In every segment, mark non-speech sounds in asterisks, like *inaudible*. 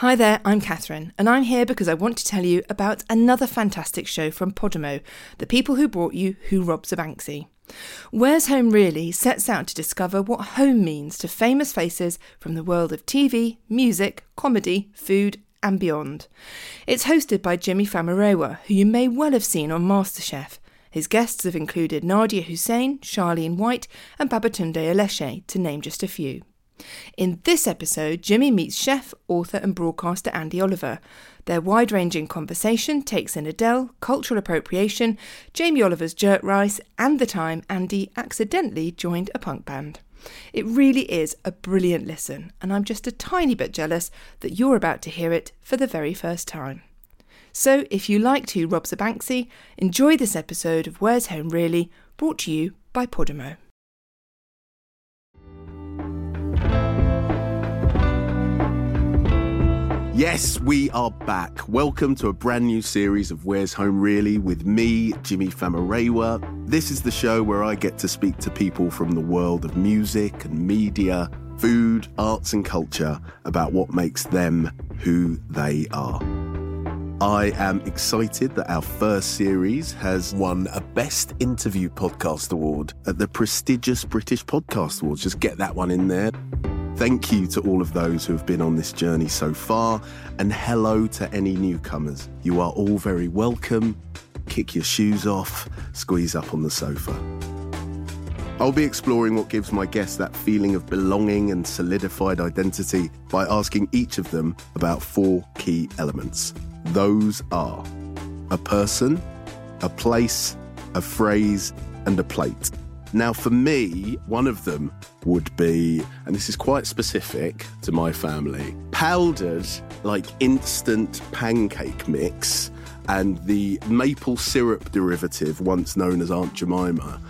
Hi there, I'm Catherine, and I'm here because I want to tell you about another fantastic show from Podimo, the people who brought you Who Robs a Banksy. Where's Home Really sets out to discover what home means to famous faces from the world of TV, music, comedy, food, and beyond. It's hosted by Jimi Famurewa, who you may well have seen on MasterChef. His guests have included Nadiya Hussain, Charlene White, and Babatunde Aleshe, to name just a few. In this episode, Jimi meets chef, author, and broadcaster Andi Oliver. Their wide ranging conversation takes in Adele, cultural appropriation, Jamie Oliver's jerk rice, and the time Andi accidentally joined a punk band. It really is a brilliant listen, and I'm just a tiny bit jealous that you're about to hear it for the very first time. So, if you like to, Robs a Banksy, enjoy this episode of Where's Home Really, brought to you by Podimo. Yes, we are back. Welcome to a brand new series of Where's Home Really with me, Jimi Famurewa. This is the show where I get to speak to people from the world of music and media, food, arts, and culture about what makes them who they are. I am excited that our first series has won a Best Interview Podcast Award at the prestigious British Podcast Awards. Just get that one in there. Thank you to all of those who have been on this journey so far, and hello to any newcomers. You are all very welcome. Kick your shoes off, squeeze up on the sofa. I'll be exploring what gives my guests that feeling of belonging and solidified identity by asking each of them about four key elements. Those are a person, a place, a phrase, and a plate. Now, for me, one of them would be, and this is quite specific to my family, powdered like instant pancake mix and the maple syrup derivative, once known as Aunt Jemima.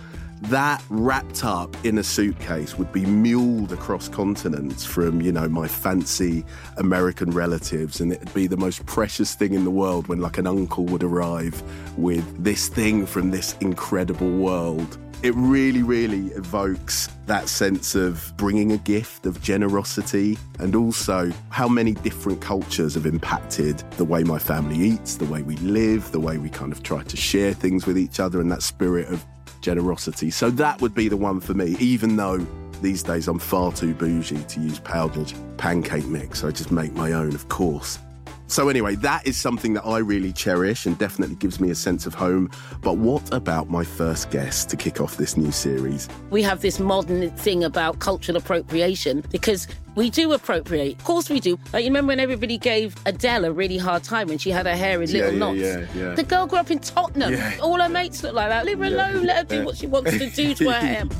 That wrapped up in a suitcase would be muled across continents from, you know, my fancy American relatives, and it'd be the most precious thing in the world when, like, an uncle would arrive with this thing from this incredible world it really, really evokes that sense of bringing a gift of generosity and also how many different cultures have impacted the way my family eats, the way we live, the way we kind of try to share things with each other, and that spirit of generosity. So that would be the one for me, even though these days I'm far too bougie to use powdered pancake mix. I just make my own, of course. So, anyway, that is something that I really cherish and definitely gives me a sense of home. But what about my first guest to kick off this new series? We have this modern thing about cultural appropriation because we do appropriate. Of course, we do. Like, you remember when everybody gave Adele a really hard time when she had her hair in little yeah, knots? Yeah, yeah. The girl grew up in Tottenham. Yeah. All her mates look like that. Leave her alone. Let her do what she wants to do to her hair. *laughs*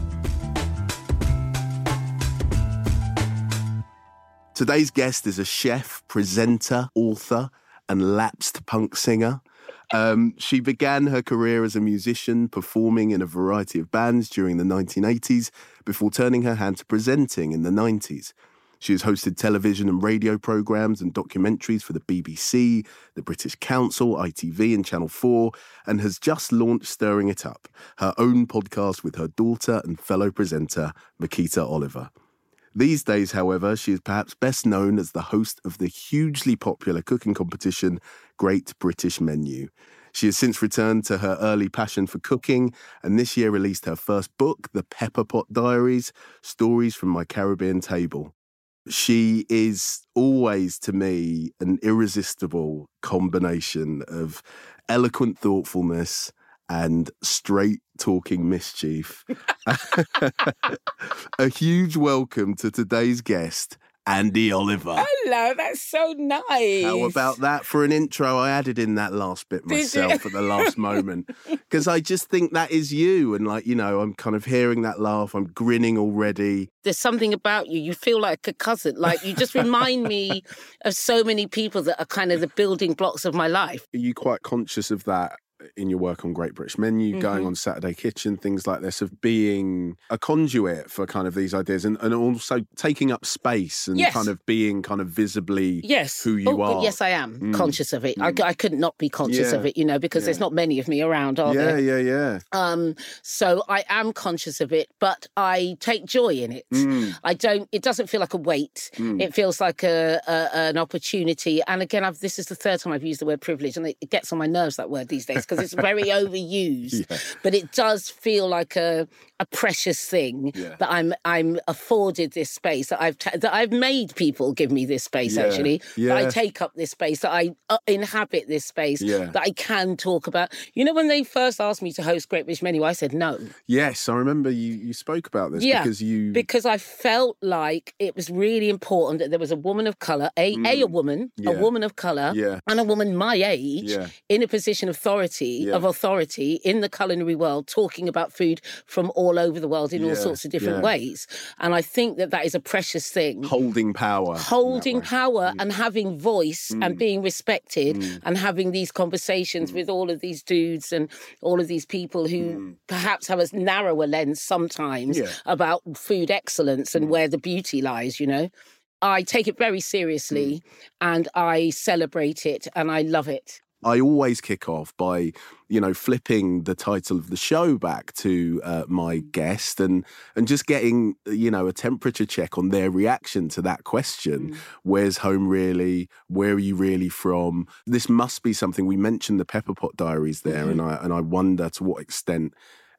Today's guest is a chef, presenter, author, and lapsed punk singer. Um, she began her career as a musician, performing in a variety of bands during the 1980s before turning her hand to presenting in the 90s. She has hosted television and radio programs and documentaries for the BBC, the British Council, ITV, and Channel 4, and has just launched Stirring It Up, her own podcast with her daughter and fellow presenter, Miquita Oliver. These days, however, she is perhaps best known as the host of the hugely popular cooking competition Great British Menu. She has since returned to her early passion for cooking and this year released her first book, The Pepper Pot Diaries Stories from My Caribbean Table. She is always, to me, an irresistible combination of eloquent thoughtfulness and straight talking mischief. *laughs* a huge welcome to today's guest, Andi Oliver. Hello, that's so nice. How about that for an intro? I added in that last bit myself at the last *laughs* moment because I just think that is you. And, like, you know, I'm kind of hearing that laugh. I'm grinning already. There's something about you. You feel like a cousin. Like you just remind me of so many people that are kind of the building blocks of my life. Are you quite conscious of that in your work on Great British Menu, going Mm-hmm. on Saturday Kitchen, things like this, of being a conduit for kind of these ideas and, and also taking up space and Yes. kind of being kind of visibly Yes. who you Oh, are. Yes, I am Mm. conscious of it. I, I could not be conscious Yeah. of it, you know, because there's not many of me around, are yeah, there? yeah, yeah. Um, so I am conscious of it, but I take joy in it. Mm, I don't. It doesn't feel like a weight. mm. It feels like a, a an opportunity. And again, I've, this is the third time I've used the word privilege, and it, it gets on my nerves that word these days because it's very *laughs* overused. Yeah. But it does feel like a a precious thing Yeah. that I'm I'm afforded this space that I've ta- that I've made people give me this space Yeah. actually that I take up this space that I uh, inhabit this space Yeah. that I can talk about. You know, when they first asked me to host Great British Menu, I said no. Yes, I remember you, you spoke about this Yeah, because you. because I felt like it was really important that there was a woman of color, a a, a woman, Mm. Yeah. a woman of color, yeah, and a woman my age Yeah. in a position of authority Yeah. of authority in the culinary world, talking about food from all over the world in all sorts of different yeah. ways. And I think that that is a precious thing. holding power. Holding way. Mm. power and having voice and being respected and having these Mm. conversations with all of these dudes and all of these people who perhaps have a narrower lens sometimes Mm. Yeah. Mm. about food excellence and where the beauty lies, you know. I take it very Mm. seriously and I celebrate it and I love it. I always kick off by, you know, flipping the title of the show back to uh, my mm. guest and and just getting, you know, a temperature check on their reaction to that question. Mm. Where's home really? Where are you really from? This must be something we mentioned the Pepper Pot Diaries there, and mm-hmm. I and I wonder to what extent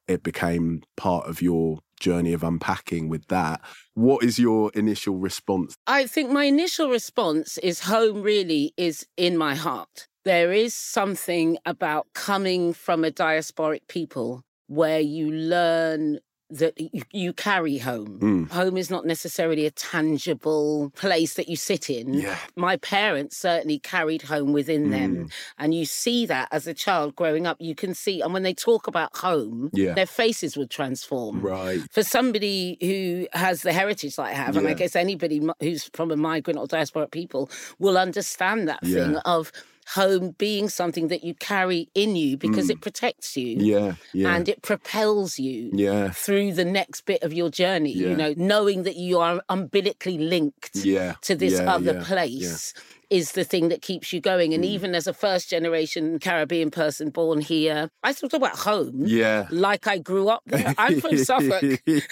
it became part of your journey of unpacking with that. What is your initial response? I think my initial response is home really is in my heart. There is something about coming from a diasporic people where you learn that you, carry home. Mm. Home is not necessarily a tangible place that you sit in. Yeah. My parents certainly carried home within them. And you see that as a child growing up. You can see, and when they talk about home, Yeah. their faces would transform Right. for somebody who has the heritage that I have, and I guess anybody who's from a migrant or diasporic people will understand that thing of home being something that you carry in you because it protects you Mm. Yeah. Yeah. and it propels you yeah. through the next bit of your journey. Yeah. You know, knowing that you are umbilically linked Yeah. to this other place is the thing that keeps you going. Mm. And even as a first generation Caribbean person born here, I still talk about home Yeah. like I grew up there. I'm from *laughs* Suffolk. *laughs* you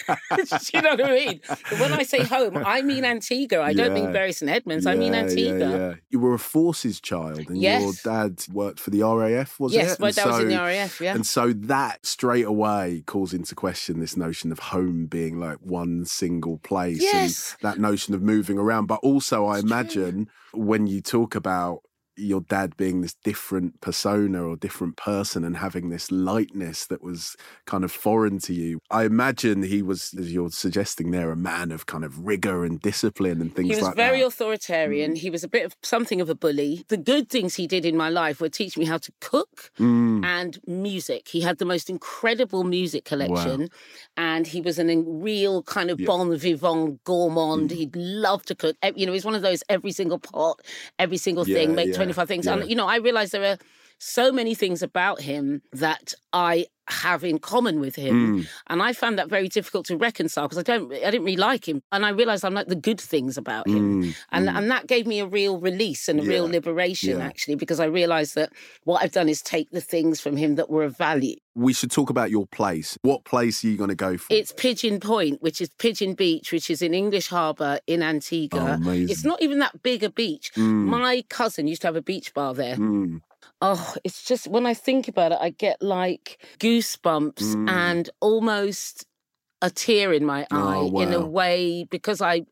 know what I mean? When I say home, I mean *laughs* Antigua. I don't mean Yeah. Bury St Edmunds. I mean Antigua. Yeah, yeah. You were a forces child, and Yes. your dad worked for the RAF, was it? Yes, my dad was in the RAF, yeah. And so that straight away calls into question this notion of home being like one single place, Yes. and that notion of moving around. But also, I imagine when you talk about your dad being this different persona or different person and having this lightness that was kind of foreign to you. I imagine he was, as you're suggesting there, a man of kind of rigor and discipline and things like that. He was very that. authoritarian. Mm. He was a bit of something of a bully. The good things he did in my life were teach me how to cook Mm. and music. He had the most incredible music collection, and he was an in real kind of Yeah. bon vivant gourmand. Mm. He'd love to cook. You know, he's one of those every single pot, every single Yeah, thing, make yeah, 25 things. yeah. And, you know, I realized there are so many things about him that I have in common with him. Mm. And I found that very difficult to reconcile because I don't I didn't really like him. And I realized I'm like the good things about him. Mm, And and that gave me a real release and a real liberation yeah. actually, because I realized that what I've done is take the things from him that were of value. We should talk about your place. What place are you going to go for? It's Pigeon Point, which is Pigeon Beach, which is in English Harbour in Antigua. Oh. It's not even that big a beach. Mm. My cousin used to have a beach bar there. Oh, it's just when I think about it, I get like goosebumps Mm. and almost a tear in my eye Oh, in a way because I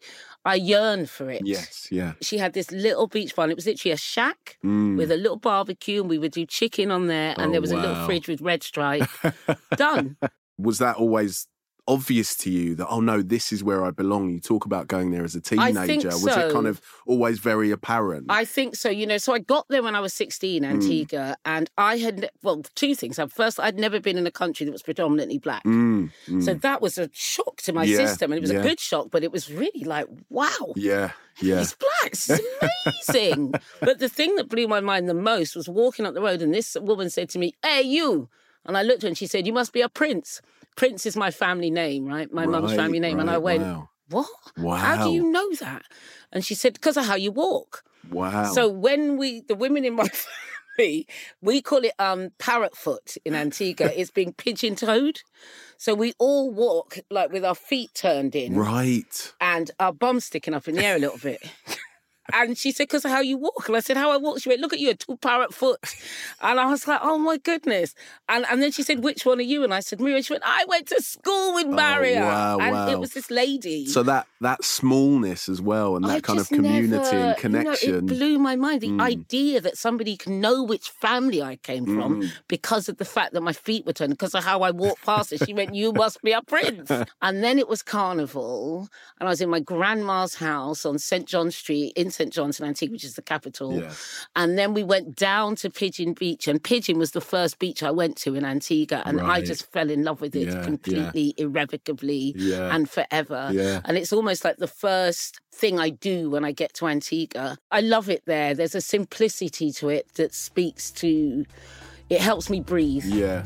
I yearn for it. Yes, yeah. She had this little beach bar it was literally a shack Mm. with a little barbecue and we would do chicken on there and Oh, there was a little fridge with red stripe. *laughs* Done. Was that always obvious to you that oh no, this is where I belong? You talk about going there as a teenager. Was so. it kind of always very apparent? I think so. You know, so I got there when I was 16, Mm. Antigua, and I had, well, two things. First, I'd never been in a country that was predominantly black. Mm, mm. So that was a shock to my Yeah, system. And it was yeah. a good shock, but it was really like, wow. yeah, yeah. He's black. This is amazing. *laughs* but the thing that blew my mind the most was walking up the road, and this woman said to me, Hey, you. And I looked at her and she said, You must be a prince. Prince is my family name, right? My mum's family name. and I went, wow. What? Wow. How do you know that? And she said, Because of how you walk. Wow. So when we, the women in my *laughs* family, we call it um, parrot foot in Antigua. it's being pigeon toed. So we all walk like with our feet turned in right. and our bum sticking up in the air a little bit. *laughs* And she said, because of how you walk. And I said, how I walk? She went, look at you, a two parrot foot. And I was like, oh my goodness. And and then she said, which one are you? And I said, Maria. She went, I went to school with Maria. Oh, wow, and wow. it was this lady. So that that smallness as well, and that I kind of community never- and you know, connection. it blew my mind. The Mm. idea that somebody can know which family I came from Mm. because of the fact that my feet were turned, because of how I walked past it. She went, You must be a prince. *laughs* and then it was carnival, and I was in my grandma's house on St. John Street in St. John's in Antigua, which is the capital. Yeah. And then we went down to Pigeon Beach, and Pigeon was the first beach I went to in Antigua, and I just fell in love with it Yeah, yeah. completely, irrevocably, Yeah. and forever. And it's almost like the first thing I do when I get to Antigua. I love it there. There's a simplicity to it that speaks to, it helps me breathe. Yeah.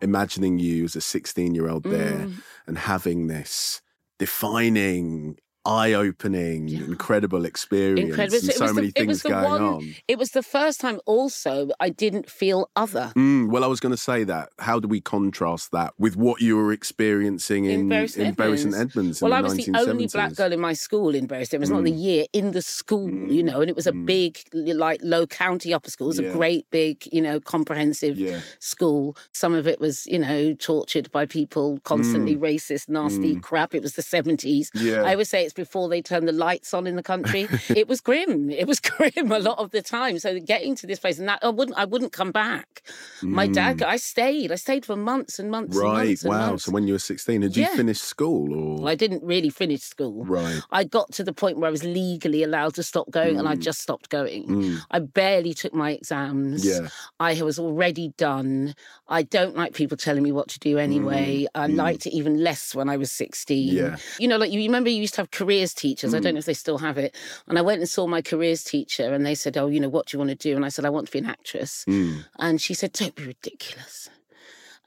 Imagining you as a 16 year old there Mm. and having this defining, eye opening, Yeah. incredible experience Incredible. and It so was the- many things going one- on. It was the first time also I didn't feel other. Mm, well, I was going to say that. How do we contrast that with what you were experiencing in, In Bury St in Bury St Edmunds. Edmunds? Well, I the was the only black girl in my school in Bury St. Edmunds, not the year, in the school, you know, and it was a Mm. big, like, low county upper school. It was Yeah. a great, big, you know, comprehensive Yeah. school. Some of it was, you know, tortured by people, constantly racist, nasty Mm. crap. It was the 70s. Yeah. I always say it's before they turned the lights on in the country. it was grim. It was *laughs* grim a lot of the time. So getting to this place and that I wouldn't I wouldn't come back. My dad I stayed. I stayed for months and months and Mm. Right. months and Wow. months. So when you were 16, had you Yeah. finished school or? Well, I didn't really finish school. right. I got to the point where I was legally allowed to stop going and I just stopped going. Mm. I barely took my exams. Yeah. I was already done. I don't like people telling me what to do anyway. I liked it even less when I was 16. Mm. Yeah. You know, like you remember you used to have careers teachers. I Mm. don't know if they still have it. And I went and saw my careers teacher and they said, Oh, you know, what do you want to do? And I said, I want to be an actress. Mm. And she said, Don't be ridiculous.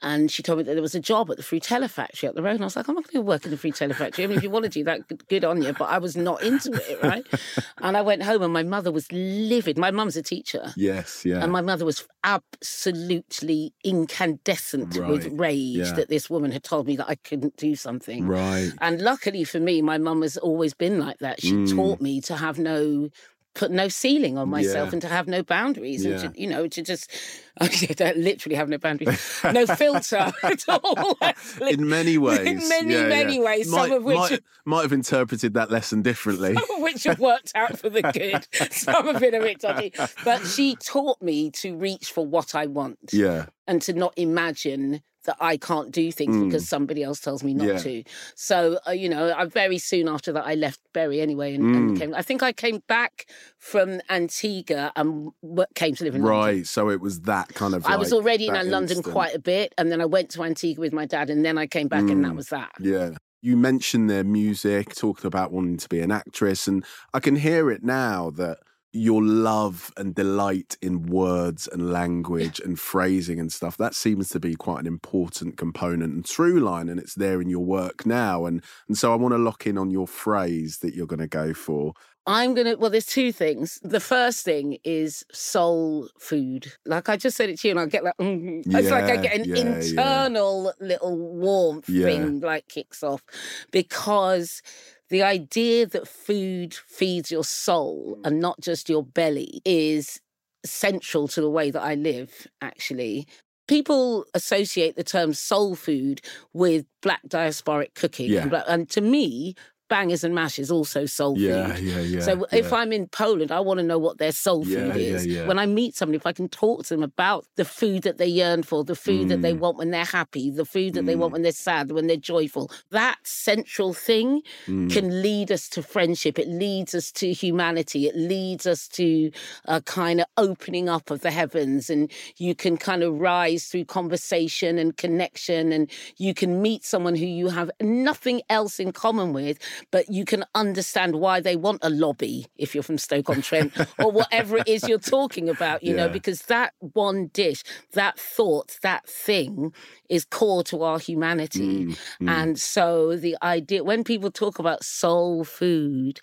And she told me that there was a job at the Frutella factory up the road. And I was like, I'm not going to work in the Frutella factory. I mean, if you want to do that, good- on you. But I was not into it, right? *laughs* and I went home and my mother was livid. My mum's a teacher. Yes. Yeah. And my mother was absolutely incandescent with rage yeah. that this woman had told me that I couldn't do something. right. And luckily for me, my mum has always been like that. She Mm. taught me to have no put no ceiling on myself Yeah. and to have no boundaries and to you know to just *laughs* I literally have no boundaries no *laughs* filter at all *laughs* actually. in many ways. in many yeah, many yeah. ways Might, some of which might, might have interpreted that lesson differently. some of which have worked out for the good some of it a bit dodgy but she taught me to reach for what I want yeah. and to not imagine that I can't do things because somebody else tells me not Mm. Yeah. to. So, uh, you know, I very soon after that, I left Bury anyway and, Mm. and came. I think I came back from Antigua and w- came to live in London. Right. So it was that kind of. I was already in London instant. quite a bit, and then I went to Antigua with my dad, and then I came back, and that Mm. was that. Yeah. You mentioned their music, talked about wanting to be an actress, and I can hear it now that your love and delight in words and language and phrasing and stuff that seems to be quite an important component and through line and it's there in your work now and and so I want to lock in on your phrase that you're going to go for I'm gonna. Well, there's two things. The first thing is soul food. Like I just said it to you, and I get like, mm, it's like I get an yeah, yeah. internal little warmth Yeah. thing like kicks off because the idea that food feeds your soul mm. and not just your belly is central to the way that I live. Actually, people associate the term soul food with black diasporic cooking, Yeah. and, black, and to me. Bangers and mash is also soul Yeah, food. yeah, yeah. So if. I'm in Poland, I want to know what their soul food is. yeah. When I meet somebody, if I can talk to them about the food that they yearn for, the food that they Mm. want when they're happy, the food that they want Mm. when they're sad, when they're joyful, that central thing Mm. can lead us to friendship. It leads us to humanity. It leads us to a kind of opening up of the heavens. And you can kind of rise through conversation and connection. And you can meet someone who you have nothing else in common with, but you can understand why they want a lobby if you're from Stoke on Trent or whatever it is you're talking about, you know, because that one dish, that thought, that thing is core to our humanity. Mm, mm. And so the idea, when people talk about soul food,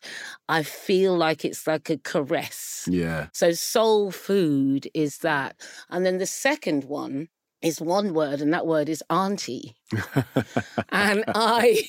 I feel like it's like a caress. yeah. So soul food is that. And then the second one is one word, and that word is auntie. *laughs* And I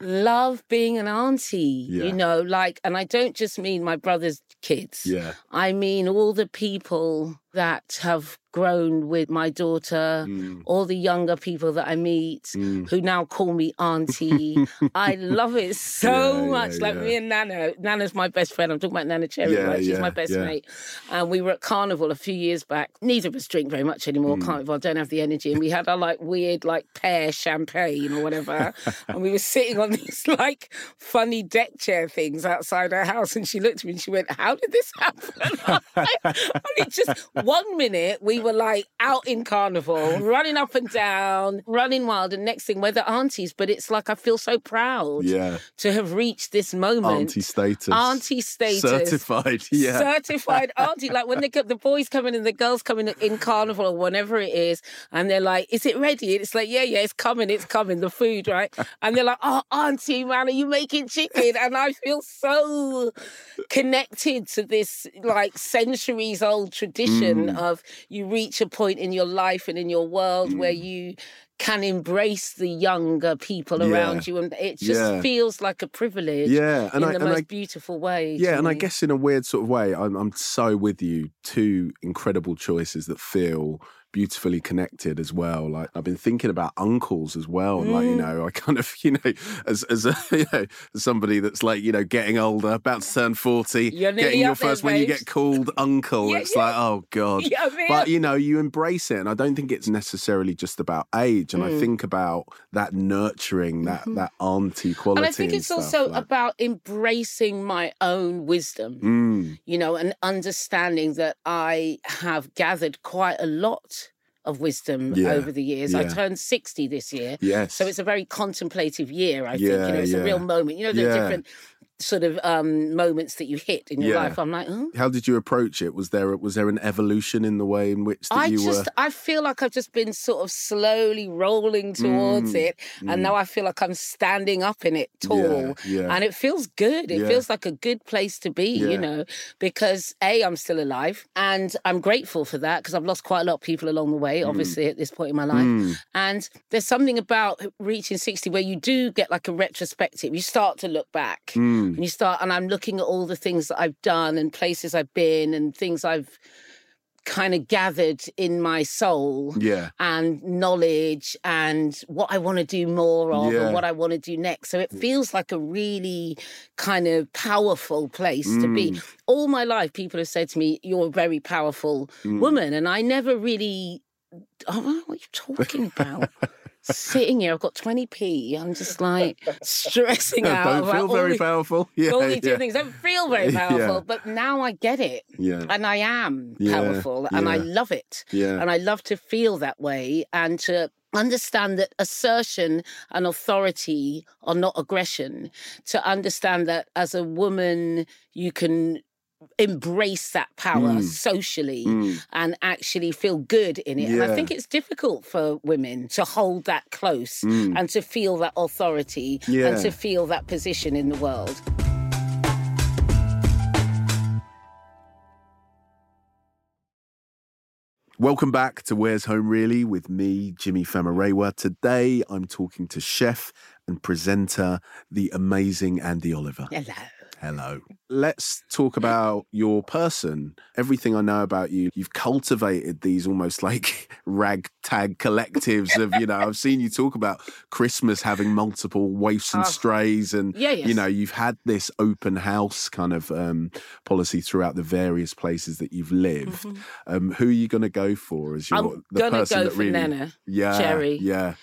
love being an auntie, Yeah. you know, like, and I don't just mean my brother's kids. yeah. I mean all the people that have grown with my daughter, Mm, all the younger people that I meet mm. who now call me auntie. *laughs* I love it so Yeah, yeah, much. Like yeah. me and Neneh. Neneh's my best friend. I'm talking about Neneh Cherry, Yeah, right? She's yeah, my best yeah. mate. And we were at Carnival a few years back. Neither of us drink very much anymore. Mm. Carnival, I don't have the energy. And we had our like weird like pear champagne or whatever. *laughs* and we were sitting on these like funny deck chair things outside her house. And she looked at me and she went, How did this happen? *laughs* and it just one minute we were like out in carnival, running up and down, running wild, and next thing we're the aunties. But it's like I feel so proud Yeah. to have reached this moment. Auntie status. Auntie status. Certified. *laughs* Yeah. Certified auntie. Like when they the boys come in and the girls come in in carnival or whatever it is, and they're like, Is it ready? And it's like, Yeah, yeah, it's coming, it's coming, the food, right? And they're like, Oh, auntie, man, are you making chicken? And I feel so connected to this like centuries old tradition Mm. Of you reach a point in your life and in your world where Mm. you can embrace the younger people Yeah. around you and it just Yeah. feels like a privilege yeah. And in I, the and most I beautiful way Yeah, and I guess in a weird sort of way, I'm, I'm so with you. Two incredible choices that feel beautifully connected as well. Like I've been thinking about uncles as well. and Like you Mm. know, I kind of *laughs* you know, as as a, *laughs* you know, somebody that's like you know getting older, about to turn forty, You're getting your there, first when you get called *laughs* uncle. Yeah, it's yeah. like oh god. Yeah, But you know, you embrace it, and I don't think it's necessarily just about age. And I Mm. think about that nurturing, that Mhm. that auntie quality. and I think it's stuff, also like- about embracing my own wisdom, Mm, you know, and understanding that I have gathered quite a lot of wisdom Yeah, over the years. I turned 60 this year. yes. So it's a very contemplative year, I think. Yeah, You know, it's yeah. a real moment. You know, Yeah. different sort of um, moments that you hit in your Yeah. life. I'm like, oh. How did you approach it? Was there was there an evolution in the way in which I you just, were? I feel like I've just been sort of slowly rolling towards Mm, it, and now I feel like I'm standing up in it tall, Yeah, yeah. and it feels good. It feels like a good place to be, you know, because a I'm still alive, and I'm grateful for that because I've lost quite a lot of people along the way, obviously at this point in my life. Mm, And there's something about reaching 60 where you do get like a retrospective. You start to look back mm, and you start, and I'm looking at all the things that I've done and places I've been and things I've kind of gathered in my soul yeah, and knowledge and what I want to do more of Yeah. and what I want to do next. So it feels like a really kind of powerful place to be. Mm. All my life, people have said to me, You're a very powerful mm. woman. And I never really, oh, what are you talking about? *laughs* Sitting here, I've got 20p. I'm just like stressing *laughs* out. Don't feel all very these- powerful. *laughs* Yeah, all these yeah, different things. I don't feel very *laughs* Yeah. powerful, but now I get it. yeah, And I am Yeah, powerful and I love it. yeah, And I love to feel that way and to understand that assertion and authority are not aggression. To understand that as a woman, you can embrace that power Mm. socially Mm, and actually feel good in it. And I think it's difficult for women to hold that close mm. and to feel that authority Yeah. and to feel that position in the world. Welcome back to Where's Home Really with me, Jimi Famurewa. Today I'm talking to chef and presenter, the amazing Andi Oliver. Hello. Hello. Let's talk about your person. Everything I know about you, you've cultivated these almost like *laughs* ragtag collectives of, you know, I've seen you talk about Christmas having multiple waifs and Oh. strays and Yeah, yes. you know, you've had this open house kind of um, policy throughout the various places that you've lived. Um, who are you going to go for as your Mm-hmm. I'm the person go that for really Neneh, Yeah. Cherry. Yeah.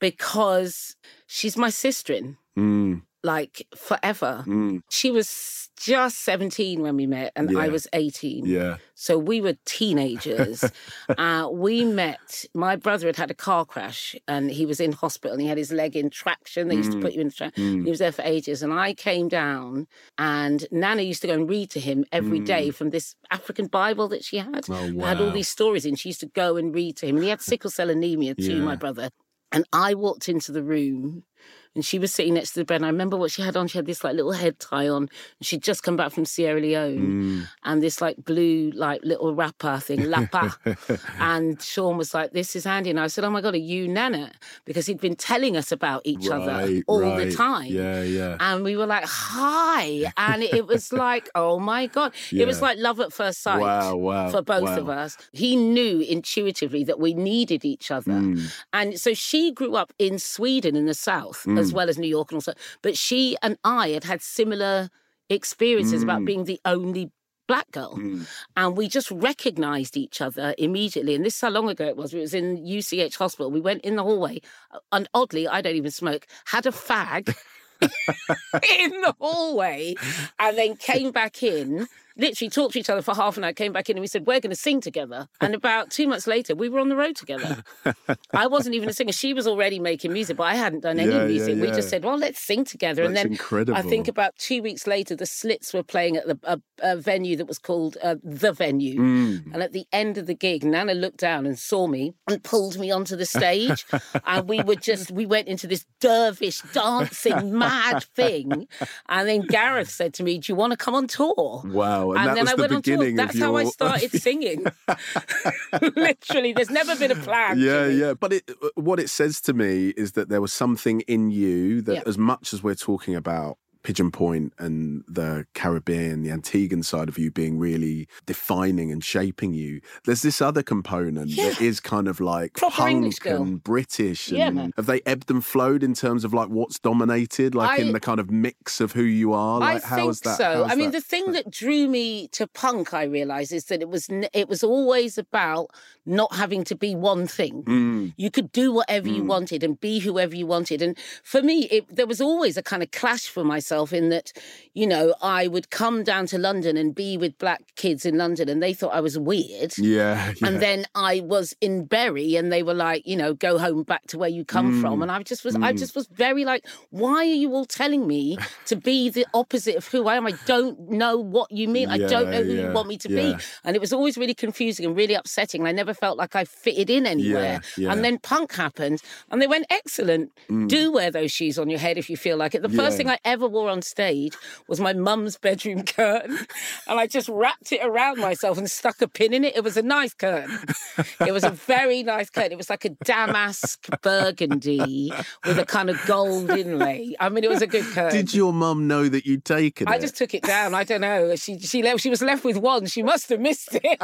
because she's my sister in Mm, like forever. mm, She was just 17 when we met, and I was 18. yeah. So we were teenagers. *laughs* uh, we met, my brother had had a car crash and he was in hospital and he had his leg in traction. They used to Mm. put you in traction. Mm. He was there for ages. And I came down and Neneh used to go and read to him every day from this African Bible that she had. Mm. Oh, It had all these stories in. She used to go and read to him. And he had sickle cell anemia too, Yeah. my brother. And I walked into the room and she was sitting next to the bed. And I remember what she had on. She had this like little head tie on. And she'd just come back from Sierra Leone Mm. and this like blue like little wrapper thing, lapa. *laughs* and Sean was like, "This is Andi," and I said, "Oh my god, are you Neneh?" Because he'd been telling us about each other Right, all right. the time. Yeah, yeah. And we were like, "Hi," and it was *laughs* like, "Oh my god!" It was like love at first sight Wow, wow, for both of us. He knew intuitively that we needed each other, Mm. and so she grew up in Sweden in the south as Mm. well as New York and also. But she and I had had similar experiences about Mm. being the only black girl Mm. and we just recognized each other immediately. And this is how long ago it was. It was in UCH hospital. We went in the hallway, uh, and oddly, I don't even smoke, had a fag *laughs* *laughs* in the hallway, and then came back in. Literally talked to each other for half an hour, came back in, and we said, We're going to sing together. *laughs* And about two months later, we were on the road together. I wasn't even a singer. She was already making music, but I hadn't done any Yeah, yeah, music. We just said, Well, let's sing together. and then incredible. I think about two weeks later, the Slits were playing at the, a, a venue that was called uh, The Venue. Mm. And at the end of the gig, Neneh looked down and saw me and pulled me onto the stage. and we were just, we went into this dervish dancing mad thing. And then Gareth said to me, Do you want to come on tour? Wow. And, And, that then I the went on tour. beginning That's your... how I started *laughs* singing. *laughs* Literally, there's never been a plan. Yeah, yeah. But it, uh, what it says to me is that there was something in you that, Yeah. as much as we're talking about Pigeon Point and the Caribbean, the Antiguan side of you being really defining and shaping you, there's this other component that Yeah. is kind of like Proper English punk girl. and British. Yeah, man. Have they ebbed and flowed in terms of like what's dominated, like I- in the kind of mix of who you are? Like, I how think is that? so. I mean, that- the thing that drew me to punk, I realised, is that it was it was always about not having to be one thing. Mm, You could do whatever you wanted and be whoever you wanted. And for me, it, there was always a kind of clash for myself in that, you know, I would come down to London and be with black kids in London, and they thought I was weird. yeah, *laughs* yeah. And then I was in Bury, and they were like, you know, go home back to where you come Mm. from. And I just was, I just was very like, why are you all telling me to be the opposite of who I am? I don't know what you mean. I don't know who Yeah, you want me to yeah. be. And it was always really confusing and really upsetting. And I never felt like I fitted in anywhere. yeah. And then punk happened, and they went, excellent. Do wear those shoes on your head if you feel like it. The Mm. Yeah. first thing I ever wore on stage was my mum's bedroom *laughs* curtain, and I just wrapped it around myself and stuck a pin in it. It was a nice curtain. It was a very nice curtain. It was like a damask burgundy with a kind of gold inlay. I mean, it was a good curtain. Did your mum know that you'd taken I it? I just took it down. I don't know. She she left, she was left with one. She must have missed it.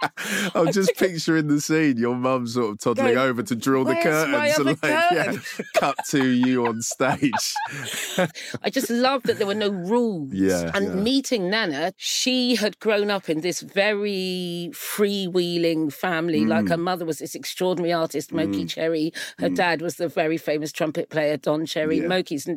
*laughs* I'm just picturing the scene. Your mum sort of toddling over to draw the "Where's curtains and like yeah, cut to you on stage. *laughs* I just loved that there were no rules. *laughs* Yeah, And yeah. meeting Neneh, she had grown up in this very freewheeling family. Mm. Like her mother was this extraordinary artist, Moki Cherry. Her dad was the very famous trumpet player, Don Cherry. Yeah. Moki's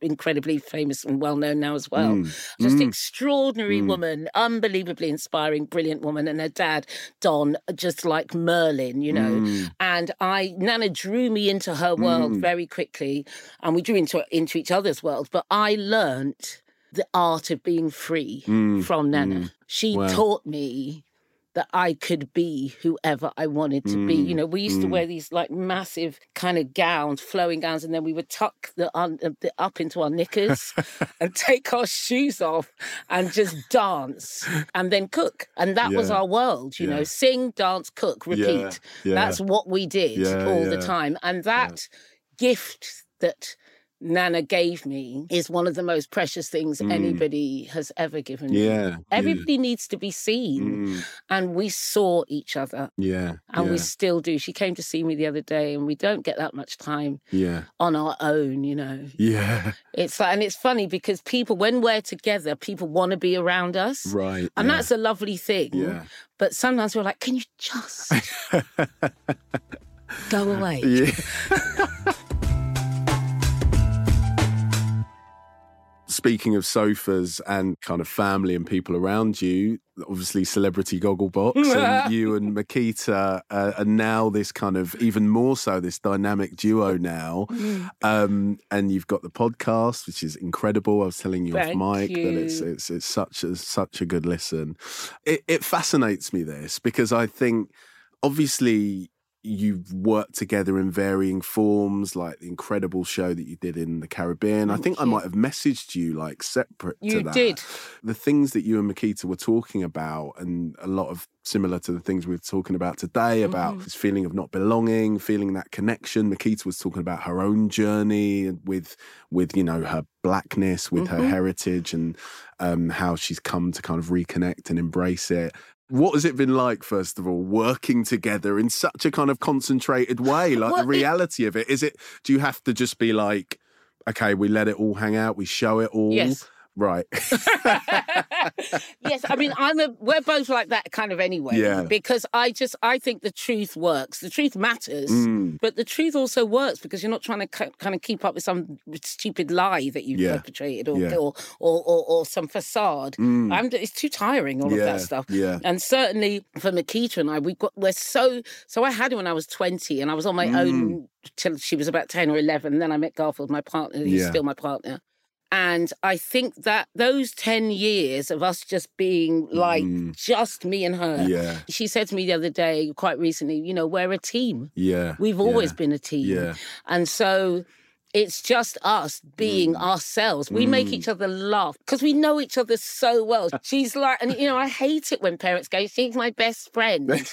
incredibly famous and well known now as well. Mm. Just Mm. extraordinary woman, unbelievably inspiring, brilliant woman. And her dad, Don, just like Merlin, you know. Mm. And I Neneh drew me into her world Mm. very quickly, and we drew into into each other's world. But I learnt the art of being free Mm. from Neneh. She Wow. taught me that I could be whoever I wanted to be. Mm. You know, we used to wear these like massive kind of gowns, flowing gowns, and then we would tuck the, uh, the up into our knickers *laughs* and take our shoes off and just dance and then cook. And that was our world, you know, sing, dance, cook, repeat. yeah. That's what we did Yeah, all the time. And that gift that Neneh gave me is one of the most precious things Mm. anybody has ever given me. Yeah. Everybody needs to be seen. Mm, And we saw each other. yeah. And yeah, we still do. She came to see me the other day, and we don't get that much time yeah. on our own, you know. Yeah. *laughs* It's like, and it's funny because people, when we're together, people want to be around us. Right. And yeah. that's a lovely thing. Yeah. But sometimes we're like, can you just *laughs* go away? Yeah. *laughs* Speaking of sofas and kind of family and people around you, obviously celebrity Gogglebox and *laughs* you and Miquita uh, are now this kind of even more so this dynamic duo now. Mm. Um, and you've got the podcast, which is incredible. I was telling you Thank off mic that it's it's it's such a such a good listen. It, it fascinates me this because I think obviously you've worked together in varying forms, like the incredible show that you did in the Caribbean. I Thank think I might have messaged you like separate to You that. did. The things that you and Miquita were talking about, and a lot of similar to the things we we're talking about today about Mhm. this feeling of not belonging, feeling that connection. Miquita was talking about her own journey with with you know her blackness, with her Mhm. heritage, and um, how she's come to kind of reconnect and embrace it. What has it been like, first of all, working together in such a kind of concentrated way? Like Well, the it- reality of it, is it? Do you have to just be like, okay, we let it all hang out, we show it all, Yes. Right? *laughs* yes, I mean, I'm a. We're both like that kind of anyway. Yeah. Because I just, I think the truth works. The truth matters, Mm, but the truth also works because you're not trying to ki- kind of keep up with some stupid lie that you've Yeah. perpetrated or, Yeah. or, or or or some facade. mm, I'm. It's too tiring all of that stuff. Yeah. And certainly for Miquita and I, we got we're so so. I had her when I was twenty, and I was on my own till she was about ten or eleven. Then I met Garfield, my partner. He's Yeah. still my partner. And I think that those 10 years of us just being like Mm. just me and her, Yeah. she said to me the other day, quite recently, you know, we're a team. Yeah. We've yeah, always been a team. Yeah. And so it's just us being ourselves. We make Mm. each other laugh because we know each other so well. *laughs* She's like, and you know, I hate it when parents go, she's my best friend. *laughs*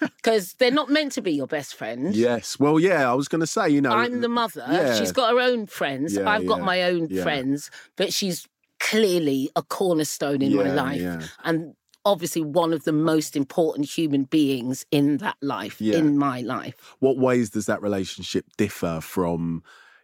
Because they're not meant to be your best friend. Yes. Well, yeah, I was going to say, you know, I'm the mother. yeah. She's got her own friends. Yeah, I've got yeah, my own friends, but she's clearly a cornerstone in my life. And obviously one of the most important human beings in that life, Yeah. in my life. what ways does that relationship differ from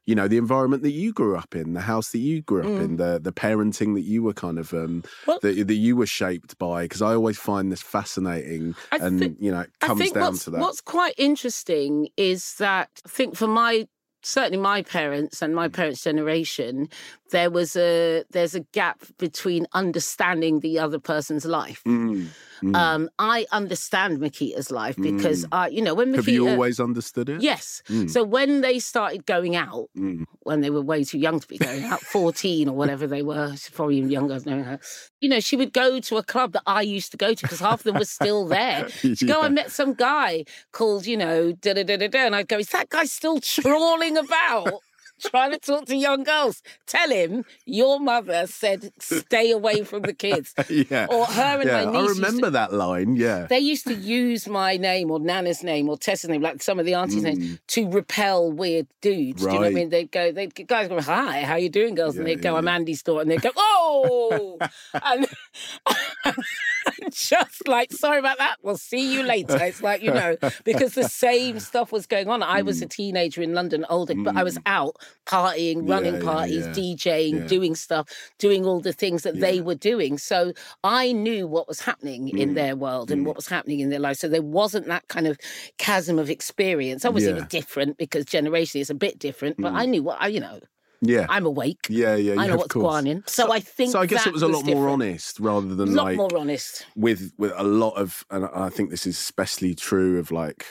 you know the environment that you grew up in the house that you grew up in the the parenting that you were kind of um Mm. Well- that, that you were shaped by because i always find this fascinating I and you know comes down to that what's quite interesting is that I think for my certainly my parents and Mm. my parents' generation, there was a there's a gap between understanding the other person's life. Mm, mm. Um, I understand Miquita's life because I, you know, when Miquita, have you always understood it yes. Mm. So when they started going out, Mm. when they were way too young to be going out, 14 or whatever they were, she's probably even younger than her. You know, she would go to a club that I used to go to because half of them were still there. *laughs* She'd go, I met some guy called, you know, da da da da da. And I'd go, is that guy still trawling about? Trying to talk to young girls. Tell him your mother said stay away from the kids. *laughs* yeah Or her and yeah my niece. i used to- remember that line yeah they used to use my name or Neneh's name or Tessa's name, like some of the aunties' names, Mm. to repel weird dudes. Do you know what I mean? They'd go, they'd guys go, "Hi, how you doing, girls?" and they'd go, yeah, "I'm yeah. Andi's daughter," and they'd go, "Oh," *laughs* and *laughs* *laughs* just like, "Sorry about that. We'll see you later." It's like you know, because the same *laughs* stuff was going on. I was a teenager in London, older, but I was out partying, running Mm. Yeah, parties, yeah. DJing, Yeah. doing stuff, doing all the things that they were doing. So I knew what was happening in Mm. their world and Mm. what was happening in their life. So there wasn't that kind of chasm of experience. Obviously, it was different because generationally it's a bit different, but Mm. I knew what I, you know, yeah I'm awake. yeah yeah I yeah, know of what's course. going on. So, I think so i guess that it was a lot more different. honest rather than A lot like more honest. with with a lot of and I think this is especially true of like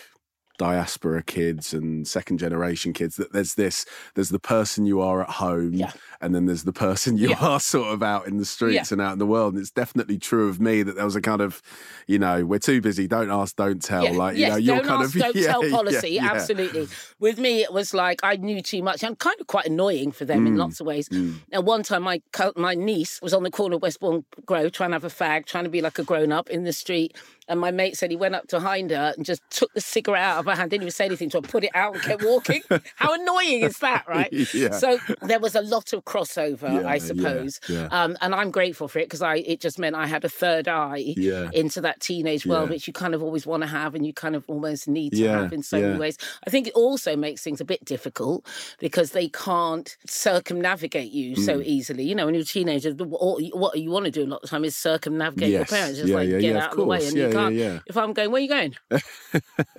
diaspora kids and second generation kids that there's this there's the person you are at home Yeah. and then there's the person you Yeah. are sort of out in the streets and out in the world and it's definitely true of me that there was a kind of you know we're too busy don't ask don't tell Yeah, like you know you're kind ask, of don't *laughs* yeah, tell policy. yeah. Absolutely. With me, it was like I knew too much and kind of quite annoying for them in Mm, lots of ways. Mm. Now, one time, my my niece was on the corner of Westbourne Grove trying to have a fag, trying to be like a grown up in the street. And my mate said he went up behind her and just took the cigarette out of my hand, didn't even say anything to her, put it out and kept walking. *laughs* How annoying is that, right? Yeah. So there was a lot of crossover, Yeah, I suppose. yeah. Um, and I'm grateful for it because I it just meant I had a third eye Yeah. into that teenage world, which you kind of always want to have and you kind of almost need to have in so many ways. I think it also makes things a bit difficult because they can't circumnavigate you Mm. so easily. You know, when you're a teenager, what you want to do a lot of the time is circumnavigate your parents. Just like get out of the way. And Yeah, you yeah, can't. yeah. If I'm going, where are you going? Where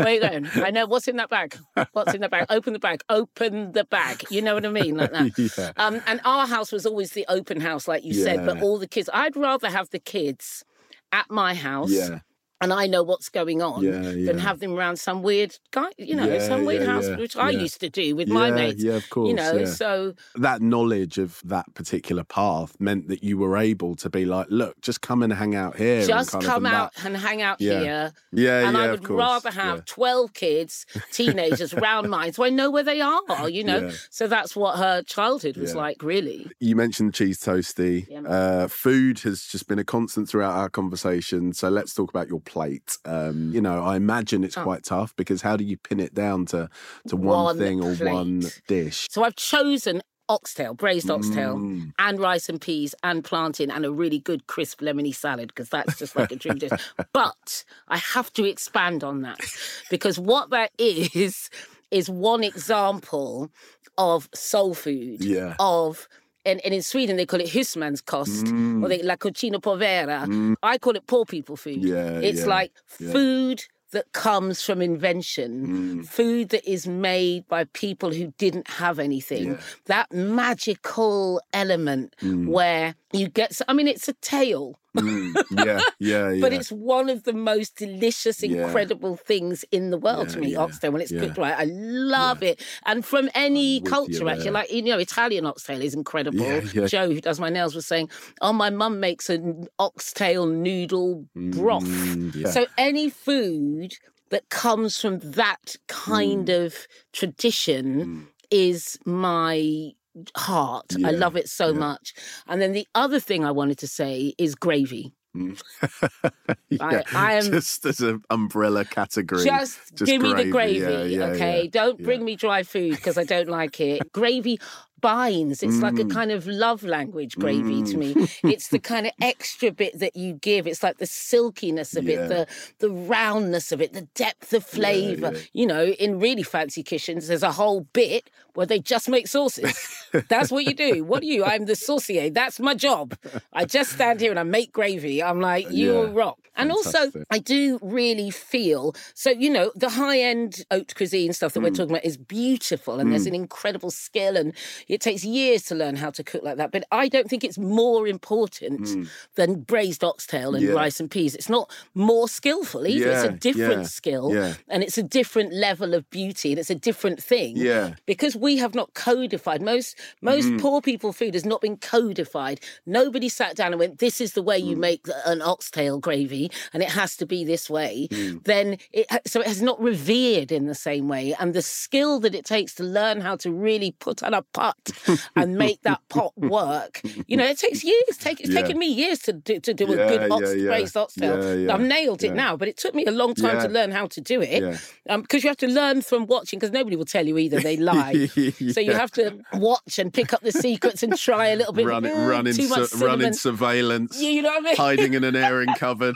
are you going? *laughs* I know what's in that bag. What's in the bag? Open the bag. Open the bag. You know what I mean? Like that. *laughs* Yeah. Um, and our house was always the open house, like you said, but all the kids, I'd rather have the kids at my house Yeah. And I know what's going on Yeah, than have them around some weird guy, you know, Yeah, some weird yeah, house, yeah, which I yeah. used to do with my mates. yeah, of course, You know, yeah. so that knowledge of that particular path meant that you were able to be like, look, just come and hang out here. just come out that- and hang out Yeah. here. Yeah, and yeah, I would rather have yeah. 12 kids, teenagers around *laughs* mine, so I know where they are, you know? Yeah. So that's what her childhood was Yeah. like, really. You mentioned cheese toasty. Yeah. Uh, food has just been a constant throughout our conversation. So let's talk about your plate. Um, you know, I imagine it's Oh. quite tough because how do you pin it down to to one, One thing or one dish? So I've chosen oxtail, braised oxtail, Mm. and rice and peas and plantain and a really good crisp lemony salad because that's just like a dream dish. *laughs* But I have to expand on that because what that is is one example of soul food Yeah. of. And, and in Sweden they call it husmanskost Mm. or they la cucina povera. I call it poor people food. Yeah, it's yeah, like yeah. food that comes from invention, Mm. food that is made by people who didn't have anything. Yeah. That magical element Mm. where you get, i mean, it's a tale, Mm. Yeah, *laughs* yeah, yeah. but it's one of the most delicious, Yeah. incredible things in the world to me, yeah, oxtail, when it's yeah. cooked right. I love it. And from any culture, you actually, like, you know, Italian oxtail is incredible. Yeah, yeah. Joe, who does my nails, was saying, Oh, my mum makes an oxtail noodle broth. Mm, yeah. So any food that comes from that kind Mm. of tradition is my heart. I love it so yeah. much. And then the other thing I wanted to say is gravy. Mm. *laughs* yeah. I am- just as an umbrella category. Just, just give me the gravy, gravy, yeah, yeah, okay? yeah, Don't yeah. bring me dry food because I don't like it. gravy binds. It's like a Mm. kind of love language gravy to mm. me. *laughs* It's the kind of extra bit that you give. It's like the silkiness of Yeah. it, the the roundness of it, the depth of flavour. yeah. You know, in really fancy kitchens, there's a whole bit where they just make sauces. That's what you do. What are you? I'm the saucier. That's my job. I just stand here and I make gravy. I'm like, uh, you Yeah. rock. And also, I do really feel so. You know, the high end haute cuisine stuff that we're mm. talking about is beautiful, and there's mm. an incredible skill, and it takes years to learn how to cook like that. But I don't think it's more important than braised oxtail and Yeah. rice and peas. It's not more skillful either. it's a different yeah, skill, yeah. and it's a different level of beauty, and it's a different thing Yeah. because we have not codified most most Mm-hmm. poor people food has not been codified nobody sat down and went this is the way you Mm. make an oxtail gravy and it has to be this way Mm. then it so it has not revered in the same way and the skill that it takes to learn how to really put on a pot and make that pot work you know it takes years take, it's Yeah. taken me years to do, to do a good ox, yeah, yeah. braised oxtail Yeah, yeah, i've nailed it yeah. now but it took me a long time to learn how to do it Yeah. um, because you have to learn from watching because nobody will tell you either they lie *laughs* so you have to watch and pick up the secrets and try a little bit. Run, "Mm, running, too much su- cinnamon." surveillance, You know what I mean? hiding in an airing *laughs* cupboard.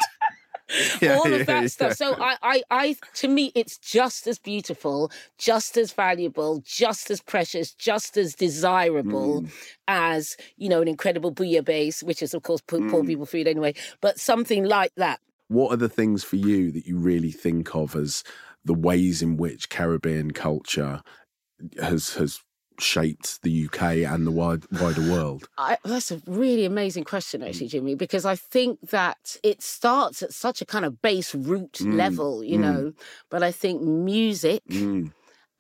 *laughs* Yeah, All yeah, of that stuff. So I, I, I, to me, it's just as beautiful, just as valuable, just as precious, just as desirable Mm. as you know an incredible bouillabaisse, which is of course poor, Mm. poor people food anyway. But something like that. What are the things for you that you really think of as the ways in which Caribbean culture has has shaped the UK and the wide, wider world? I, that's a really amazing question, actually, Jimi, because I think that it starts at such a kind of base root Mm, level, you mm. know. But I think music Mm,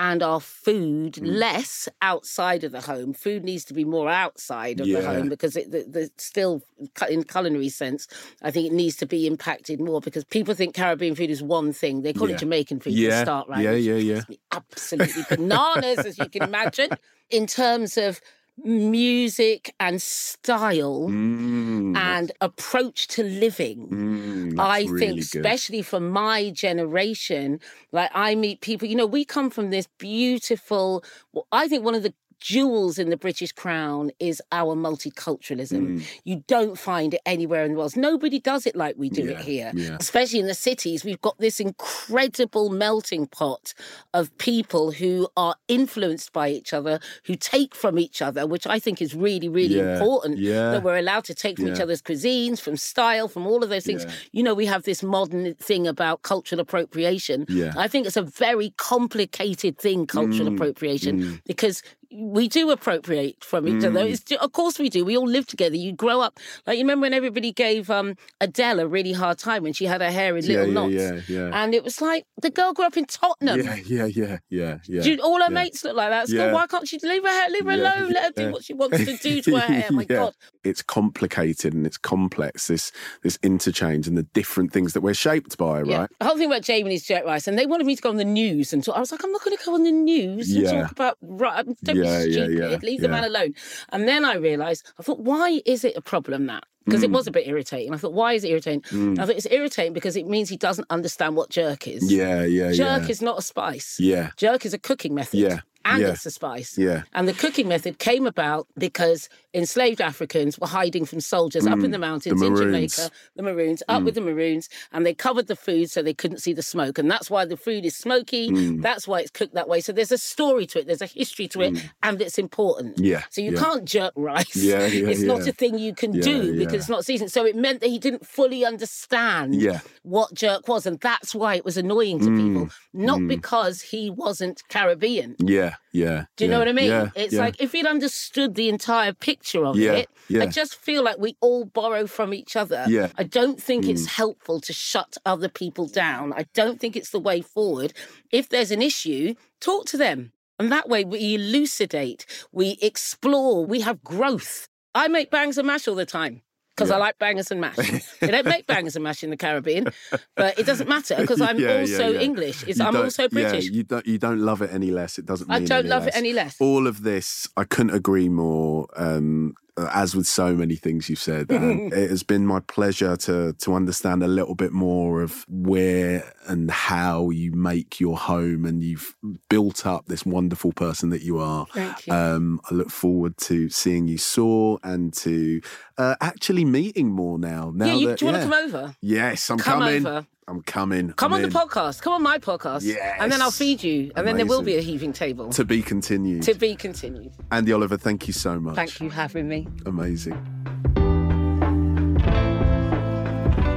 and our food Mm. less outside of the home. Food needs to be more outside of the home because it the, the still in culinary sense, I think it needs to be impacted more because people think Caribbean food is one thing. They call Yeah. it Jamaican food Yeah, to start right. yeah, yeah, yeah. absolutely bananas, as you can imagine, in terms of music and style Mm, and approach to living. mm, I really think, good. especially for my generation, like I meet people, you know, we come from this beautiful, I think one of the jewels in the British crown is our multiculturalism. Mm. You don't find it anywhere in the world. Nobody does it like we do Yeah, it here. yeah. Especially in the cities, we've got this incredible melting pot of people who are influenced by each other, who take from each other, which I think is really, really Yeah, important yeah. that we're allowed to take from each other's cuisines, from style, from all of those things. You know, we have this modern thing about cultural appropriation. I think it's a very complicated thing, cultural Mm, appropriation, because we do appropriate from each other. Mm. It's, of course we do. We all live together. You grow up. Like, you remember when everybody gave um, Adele a really hard time when she had her hair in little yeah, knots? yeah, yeah. And it was like, the girl grew up in Tottenham. yeah, *laughs* yeah, yeah, yeah, yeah. You- all her yeah. mates look like that. So Yeah. why can't she leave her hair, leave her Yeah, alone? Let her do what she wants to do *laughs* to her hair. My Yeah. God. It's complicated and it's complex. This this interchange and the different things that we're shaped by, right? The whole thing about Jamie and his jerk rice, and they wanted me to go on the news and talk. I was like, I'm not going to go on the news and Yeah. talk about right. Don't Yeah, be yeah, yeah, Leave the man alone. And then I realised, I thought, why is it a problem that? Because it Mm. was a bit irritating. I thought, why is it irritating? I thought it's irritating because it means he doesn't understand what jerk is. Yeah, yeah, Jerk is not a spice. Yeah, Jerk is a cooking method. Yeah, And yeah. it's a spice. yeah. And the cooking method came about because enslaved Africans were hiding from soldiers up in the mountains in Mm. Jamaica, the Maroons, up with the Maroons, and they covered the food so they couldn't see the smoke. And that's why the food is smoky. Mm. That's why it's cooked that way. So there's a story to it, there's a history to it, and it's important. Mm. Yeah, So you yeah. can't jerk rice. Yeah, *laughs* yeah, it's not a thing you can do because it's not seasoned. So it meant that he didn't fully understand Yeah. what jerk was. And that's why it was annoying to people, not because he wasn't Caribbean. Yeah, yeah. Do you know what I mean? Yeah, it's yeah. like if he'd understood the entire picture of Yeah, it, yeah. I just feel like we all borrow from each other. Yeah. Mm. I don't think it's helpful to shut other people down. I don't think it's the way forward. If there's an issue, talk to them. And that way we elucidate, we explore, we have growth. I make bangs and mash all the time. Because I like bangers and mash. *laughs* they don't make bangers and mash in the Caribbean, but it doesn't matter because I'm Yeah, yeah, also yeah. English. It's, I'm also British. Yeah, you don't you don't love it any less. It doesn't. Matter. I don't love less. it any less. All of this, I couldn't agree more. Um, as with so many things you've said, and *laughs* it has been my pleasure to to understand a little bit more of where and how you make your home, and you've built up this wonderful person that you are. Thank you. Um, I look forward to seeing you soar and to uh, actually meeting more now. Now yeah, you, that, do you want yeah. to come over? Yes, I'm Come coming. over. I'm coming. Come I'm on the podcast. Come on my podcast. And then I'll feed you. And then there will be a heaving table. To be continued. To be continued. Andi Oliver, thank you so much. Thank you for having me. Amazing.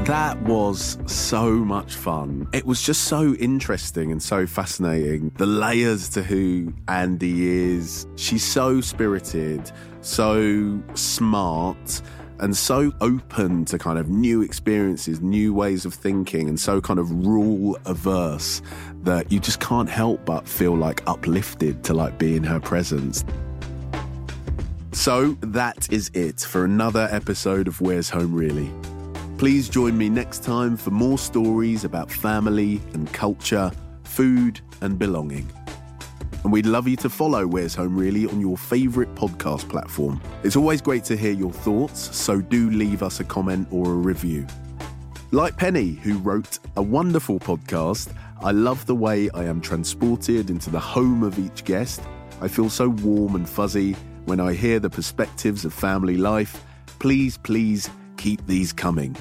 That was so much fun. It was just so interesting and so fascinating. The layers to who Andi is. She's so spirited, so smart, and so open to kind of new experiences, new ways of thinking, and so kind of rule averse that you just can't help but feel like uplifted to like be in her presence. So that is it for another episode of Where's Home Really? Please join me next time for more stories about family and culture, food and belonging. And we'd love you to follow Where's Home Really on your favourite podcast platform. It's always great to hear your thoughts, so do leave us a comment or a review. Like Penny, who wrote a wonderful podcast, I love the way I am transported into the home of each guest. I feel so warm and fuzzy when I hear the perspectives of family life. Please, please keep these coming.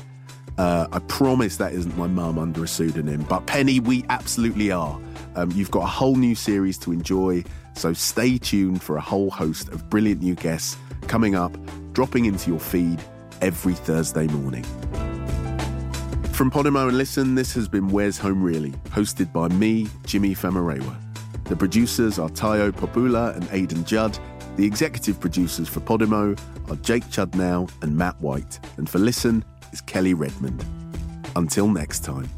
Uh, I promise that isn't my mum under a pseudonym, but Penny, we absolutely are. Um, you've got a whole new series to enjoy, so stay tuned for a whole host of brilliant new guests coming up, dropping into your feed every Thursday morning. From Podimo and Listen, this has been Where's Home Really, hosted by me, Jimi Famurewa. The producers are Tayo Popula and Aidan Judd. The executive producers for Podimo are Jake Chudnow and Matt White. And for Listen is Kelly Redmond. Until next time.